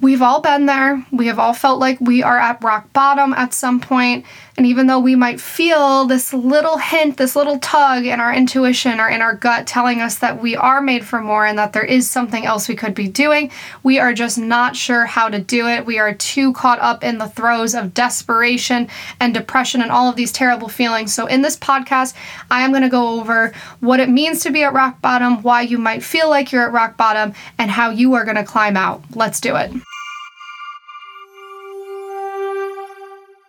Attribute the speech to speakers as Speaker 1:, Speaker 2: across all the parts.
Speaker 1: We've all been there. We have all felt like we are at rock bottom at some point. And even though we might feel this little hint, this little tug in our intuition or in our gut telling us that we are made for more and that there is something else we could be doing, we are just not sure how to do it. We are too caught up in the throes of desperation and depression and all of these terrible feelings. So, in this podcast, I am going to go over what it means to be at rock bottom, why you might feel like you're at rock bottom, and how you are going to climb out. Let's do it.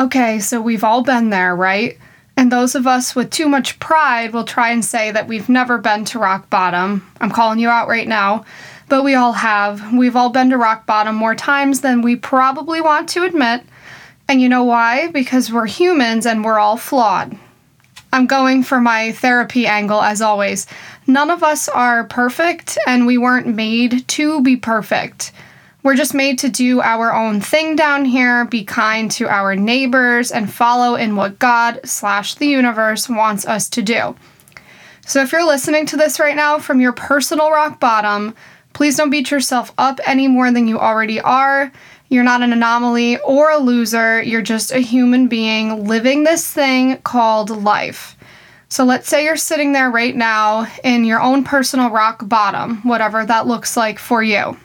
Speaker 1: Okay, so we've all been there, right? And those of us with too much pride will try and say that we've never been to rock bottom. I'm calling you out right now, but we all have. We've all been to rock bottom more times than we probably want to admit. And you know why? Because we're humans and we're all flawed. I'm going for my therapy angle as always. None of us are perfect, and we weren't made to be perfect. We're just made to do our own thing down here, be kind to our neighbors, and follow in what God slash the universe wants us to do. So if you're listening to this right now from your personal rock bottom, please don't beat yourself up any more than you already are. You're not an anomaly or a loser. You're just a human being living this thing called life. So let's say you're sitting there right now in your own personal rock bottom, whatever that looks like for you.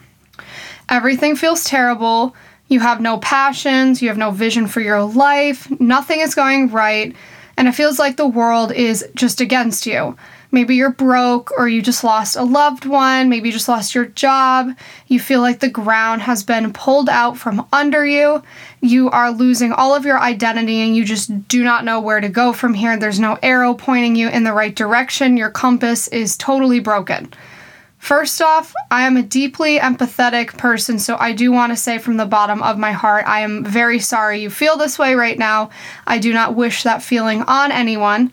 Speaker 1: Everything feels terrible. You have no passions, you have no vision for your life, nothing is going right, and it feels like the world is just against you. Maybe you're broke, or you just lost a loved one, maybe you just lost your job. You feel like the ground has been pulled out from under you. You are losing all of your identity, and you just do not know where to go from here. There's no arrow pointing you in the right direction. Your compass is totally broken. First off, I am a deeply empathetic person, so I do want to say from the bottom of my heart, I am very sorry you feel this way right now. I do not wish that feeling on anyone.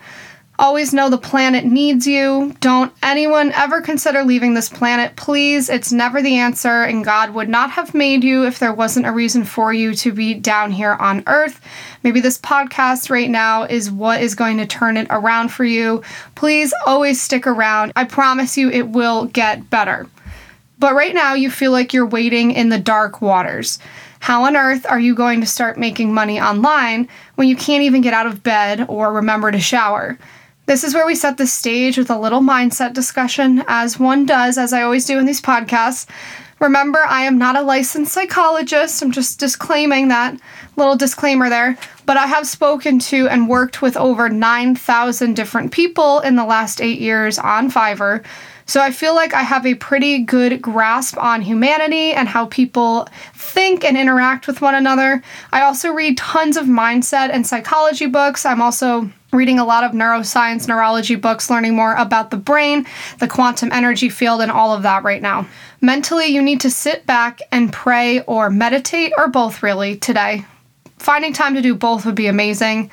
Speaker 1: Always know the planet needs you. Don't anyone ever consider leaving this planet, please. It's never the answer, and God would not have made you if there wasn't a reason for you to be down here on Earth. Maybe this podcast right now is what is going to turn it around for you. Please always stick around. I promise you it will get better. But right now, you feel like you're waiting in the dark waters. How on earth are you going to start making money online when you can't even get out of bed or remember to shower? This is where we set the stage with a little mindset discussion, as one does, as I always do in these podcasts. Remember, I am not a licensed psychologist. I'm just disclaiming that little disclaimer there. But I have spoken to and worked with over 9,000 different people in the last eight years on Fiverr. So I feel like I have a pretty good grasp on humanity and how people think and interact with one another. I also read tons of mindset and psychology books. I'm also reading a lot of neuroscience, neurology books, learning more about the brain, the quantum energy field, and all of that right now. Mentally, you need to sit back and pray or meditate, or both really, today. Finding time to do both would be amazing.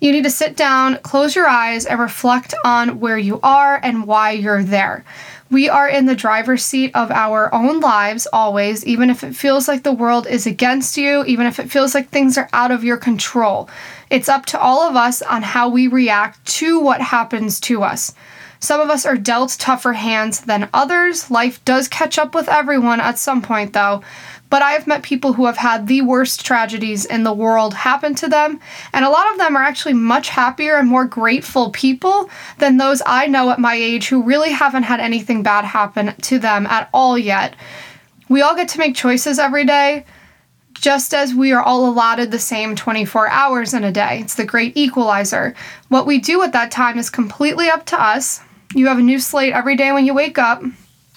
Speaker 1: You need to sit down, close your eyes, and reflect on where you are and why you're there. We are in the driver's seat of our own lives always, even if it feels like the world is against you, even if it feels like things are out of your control. It's up to all of us on how we react to what happens to us. Some of us are dealt tougher hands than others. Life does catch up with everyone at some point, though. But I have met people who have had the worst tragedies in the world happen to them, and a lot of them are actually much happier and more grateful people than those I know at my age who really haven't had anything bad happen to them at all yet. We all get to make choices every day, just as we are all allotted the same 24 hours in a day. It's the great equalizer. What we do at that time is completely up to us. You have a new slate every day when you wake up.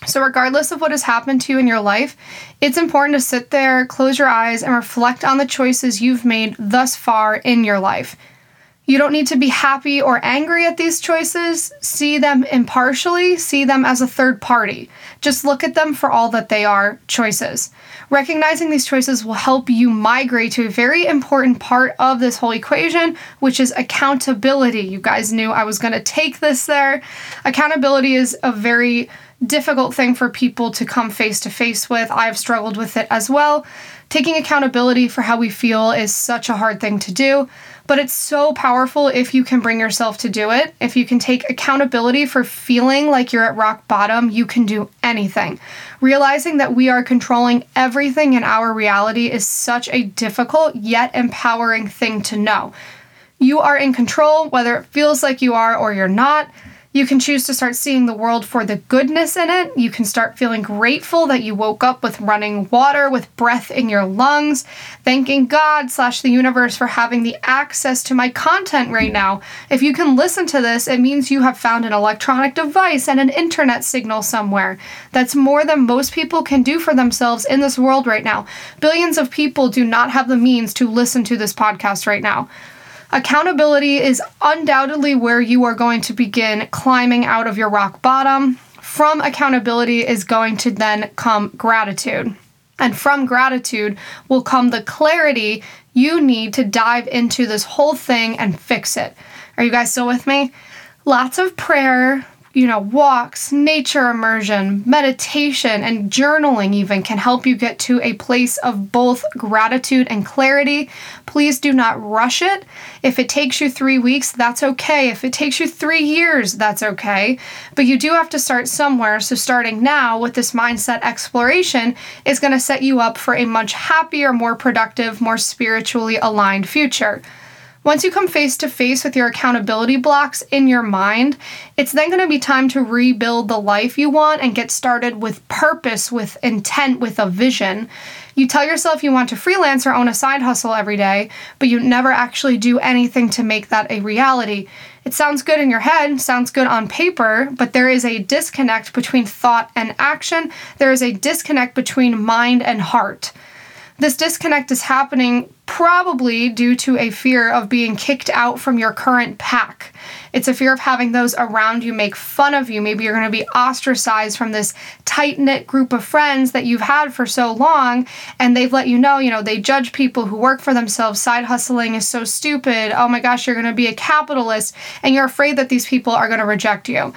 Speaker 1: So, regardless of what has happened to you in your life, it's important to sit there, close your eyes, and reflect on the choices you've made thus far in your life. You don't need to be happy or angry at these choices. See them impartially, see them as a third party. Just look at them for all that they are choices. Recognizing these choices will help you migrate to a very important part of this whole equation, which is accountability. You guys knew I was going to take this there. Accountability is a very difficult thing for people to come face to face with. I've struggled with it as well. Taking accountability for how we feel is such a hard thing to do, but it's so powerful if you can bring yourself to do it. If you can take accountability for feeling like you're at rock bottom, you can do anything. Realizing that we are controlling everything in our reality is such a difficult yet empowering thing to know. You are in control, whether it feels like you are or you're not. You can choose to start seeing the world for the goodness in it. You can start feeling grateful that you woke up with running water, with breath in your lungs, thanking God slash the universe for having the access to my content right now. If you can listen to this, it means you have found an electronic device and an internet signal somewhere. That's more than most people can do for themselves in this world right now. Billions of people do not have the means to listen to this podcast right now. Accountability is undoubtedly where you are going to begin climbing out of your rock bottom. From accountability is going to then come gratitude. And from gratitude will come the clarity you need to dive into this whole thing and fix it. Are you guys still with me? Lots of prayer, you know, walks, nature immersion, meditation, and journaling even can help you get to a place of both gratitude and clarity. Please do not rush it. If it takes you three weeks, that's okay. If it takes you three years, that's okay. But you do have to start somewhere. So, starting now with this mindset exploration is going to set you up for a much happier, more productive, more spiritually aligned future. Once you come face to face with your accountability blocks in your mind, it's then going to be time to rebuild the life you want and get started with purpose, with intent, with a vision. You tell yourself you want to freelance or own a side hustle every day, but you never actually do anything to make that a reality. It sounds good in your head, sounds good on paper, but there is a disconnect between thought and action. There is a disconnect between mind and heart. This disconnect is happening probably due to a fear of being kicked out from your current pack. It's a fear of having those around you make fun of you. Maybe you're going to be ostracized from this tight knit group of friends that you've had for so long, and they've let you know, you know, they judge people who work for themselves. Side hustling is so stupid. Oh my gosh, you're going to be a capitalist, and you're afraid that these people are going to reject you.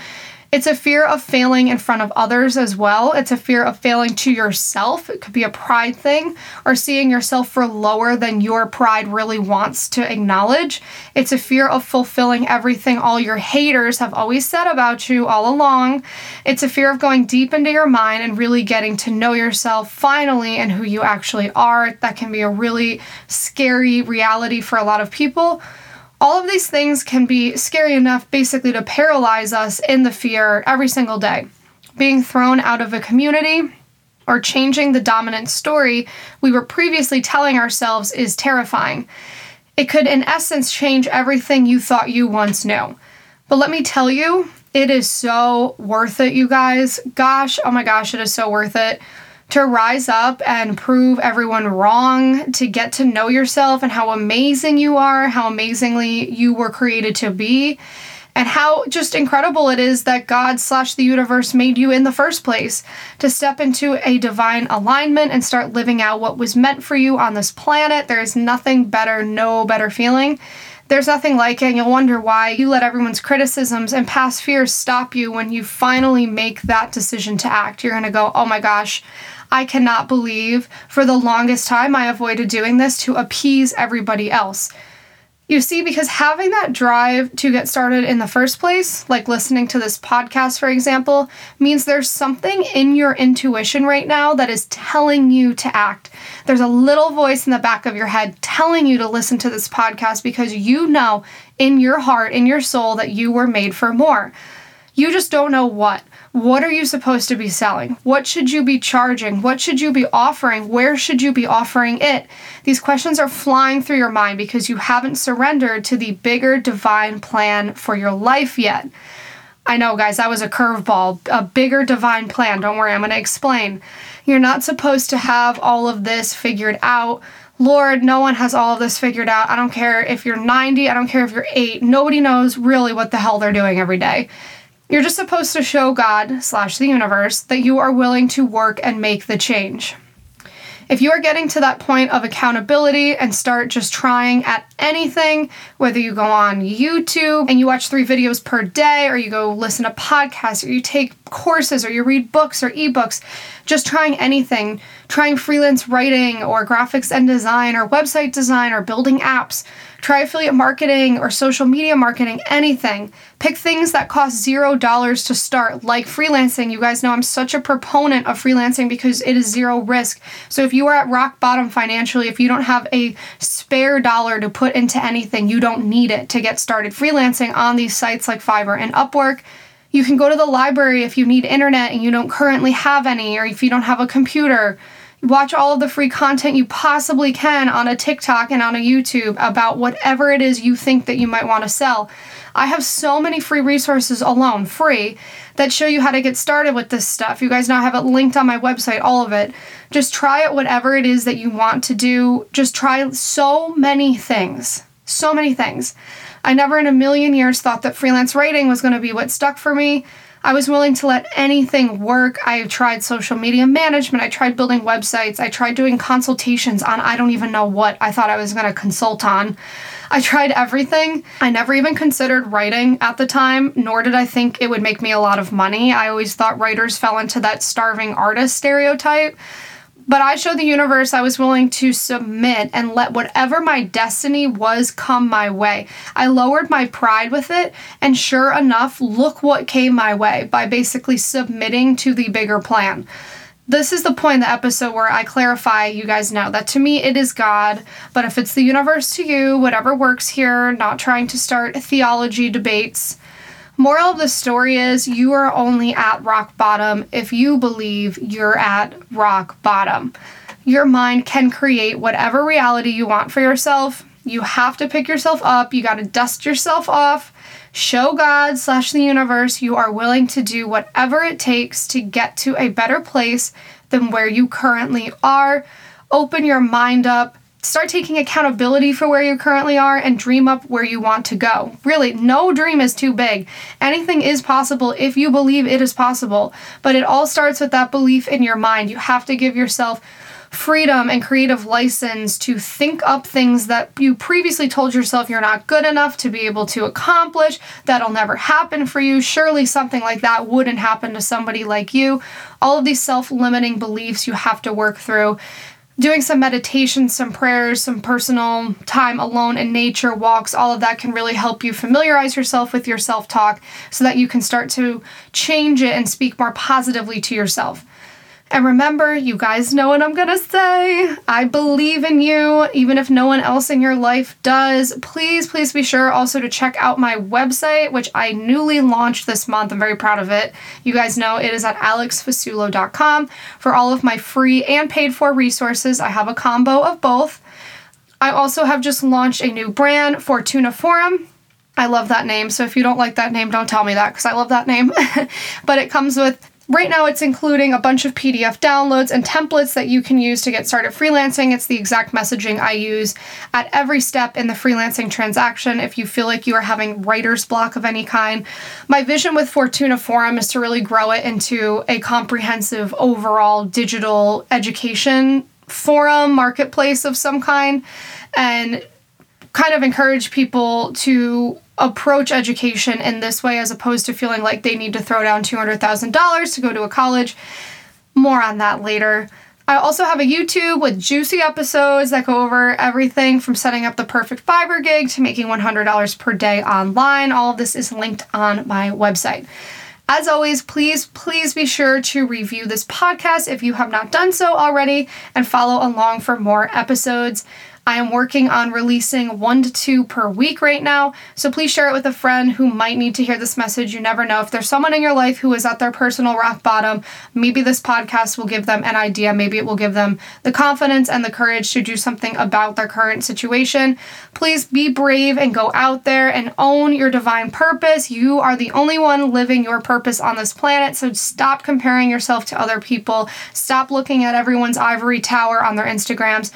Speaker 1: It's a fear of failing in front of others as well. It's a fear of failing to yourself. It could be a pride thing or seeing yourself for lower than your pride really wants to acknowledge. It's a fear of fulfilling everything all your haters have always said about you all along. It's a fear of going deep into your mind and really getting to know yourself finally and who you actually are. That can be a really scary reality for a lot of people. All of these things can be scary enough basically to paralyze us in the fear every single day. Being thrown out of a community or changing the dominant story we were previously telling ourselves is terrifying. It could, in essence, change everything you thought you once knew. But let me tell you, it is so worth it, you guys. Gosh, oh my gosh, it is so worth it to rise up and prove everyone wrong, to get to know yourself and how amazing you are, how amazingly you were created to be, and how just incredible it is that God slash the universe made you in the first place to step into a divine alignment and start living out what was meant for you on this planet. There is nothing better, no better feeling. There's nothing like it, and you'll wonder why you let everyone's criticisms and past fears stop you when you finally make that decision to act. You're gonna go, oh my gosh, I cannot believe for the longest time I avoided doing this to appease everybody else. You see, because having that drive to get started in the first place, like listening to this podcast, for example, means there's something in your intuition right now that is telling you to act. There's a little voice in the back of your head telling you to listen to this podcast because you know in your heart, in your soul, that you were made for more. You just don't know what. What are you supposed to be selling? What should you be charging? What should you be offering? Where should you be offering it? These questions are flying through your mind because you haven't surrendered to the bigger divine plan for your life yet. I know, guys, that was a curveball, a bigger divine plan. Don't worry, I'm going to explain. You're not supposed to have all of this figured out Lord, no one has all of this figured out. I don't care if you're 90, I don't care if you're 8. Nobody knows really what the hell they're doing every day. You're just supposed to show God slash the universe that you are willing to work and make the change. If you are getting to that point of accountability and start just trying at anything, whether you go on YouTube and you watch three videos per day, or you go listen to podcasts, or you take courses, or you read books or ebooks, just trying anything, trying freelance writing or graphics and design or website design or building apps, try affiliate marketing or social media marketing, anything. Pick things that cost zero dollars to start, like freelancing. You guys know I'm such a proponent of freelancing because it is zero risk. So if you are at rock bottom financially, if you don't have a spare dollar to put into anything, you don't need it to get started freelancing on these sites like Fiverr and Upwork. You can go to the library if you need internet and you don't currently have any, or if you don't have a computer. Watch all of the free content you possibly can on a TikTok and on a YouTube about whatever it is you think that you might want to sell. I have so many free resources alone, free, that show you how to get started with this stuff. You guys now have it linked on my website, all of it. Just try it, whatever it is that you want to do. Just try so many things. So many things. I never in a million years thought that freelance writing was going to be what stuck for me. I was willing to let anything work. I tried social media management. I tried building websites. I tried doing consultations on I don't even know what I thought I was going to consult on. I tried everything. I never even considered writing at the time, nor did I think it would make me a lot of money. I always thought writers fell into that starving artist stereotype. But I showed the universe I was willing to submit and let whatever my destiny was come my way. I lowered my pride with it, and sure enough, look what came my way by basically submitting to the bigger plan. This is the point in the episode where I clarify, you guys know that to me it is God, but if it's the universe to you, whatever works here, not trying to start theology debates. Moral of the story is you are only at rock bottom if you believe you're at rock bottom. Your mind can create whatever reality you want for yourself. You have to pick yourself up. You got to dust yourself off. Show God slash the universe you are willing to do whatever it takes to get to a better place than where you currently are. Open your mind up start taking accountability for where you currently are and dream up where you want to go. Really, no dream is too big. Anything is possible if you believe it is possible, but it all starts with that belief in your mind. You have to give yourself freedom and creative license to think up things that you previously told yourself you're not good enough to be able to accomplish, that'll never happen for you. Surely something like that wouldn't happen to somebody like you. All of these self limiting beliefs you have to work through doing some meditation, some prayers, some personal time alone in nature, walks, all of that can really help you familiarize yourself with your self talk so that you can start to change it and speak more positively to yourself. And remember, you guys know what I'm gonna say. I believe in you, even if no one else in your life does. Please, please be sure also to check out my website, which I newly launched this month. I'm very proud of it. You guys know it is at alexfasulo.com for all of my free and paid for resources. I have a combo of both. I also have just launched a new brand, Fortuna Forum. I love that name. So if you don't like that name, don't tell me that because I love that name. but it comes with Right now, it's including a bunch of PDF downloads and templates that you can use to get started freelancing. It's the exact messaging I use at every step in the freelancing transaction if you feel like you are having writer's block of any kind. My vision with Fortuna Forum is to really grow it into a comprehensive overall digital education forum, marketplace of some kind, and kind of encourage people to approach education in this way as opposed to feeling like they need to throw down $200,000 to go to a college. More on that later. I also have a YouTube with juicy episodes that go over everything from setting up the perfect Fiverr gig to making $100 per day online. All of this is linked on my website. As always, please, please be sure to review this podcast if you have not done so already and follow along for more episodes. I am working on releasing one to two per week right now. So please share it with a friend who might need to hear this message. You never know. If there's someone in your life who is at their personal rock bottom, maybe this podcast will give them an idea. Maybe it will give them the confidence and the courage to do something about their current situation. Please be brave and go out there and own your divine purpose. You are the only one living your purpose on this planet. So stop comparing yourself to other people. Stop looking at everyone's ivory tower on their Instagrams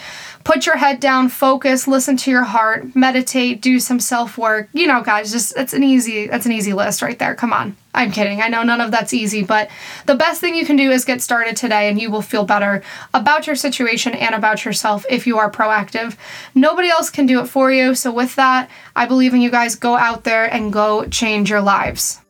Speaker 1: put your head down, focus, listen to your heart, meditate, do some self-work. You know, guys, just that's an easy that's an easy list right there. Come on. I'm kidding. I know none of that's easy, but the best thing you can do is get started today and you will feel better about your situation and about yourself if you are proactive. Nobody else can do it for you. So with that, I believe in you guys go out there and go change your lives.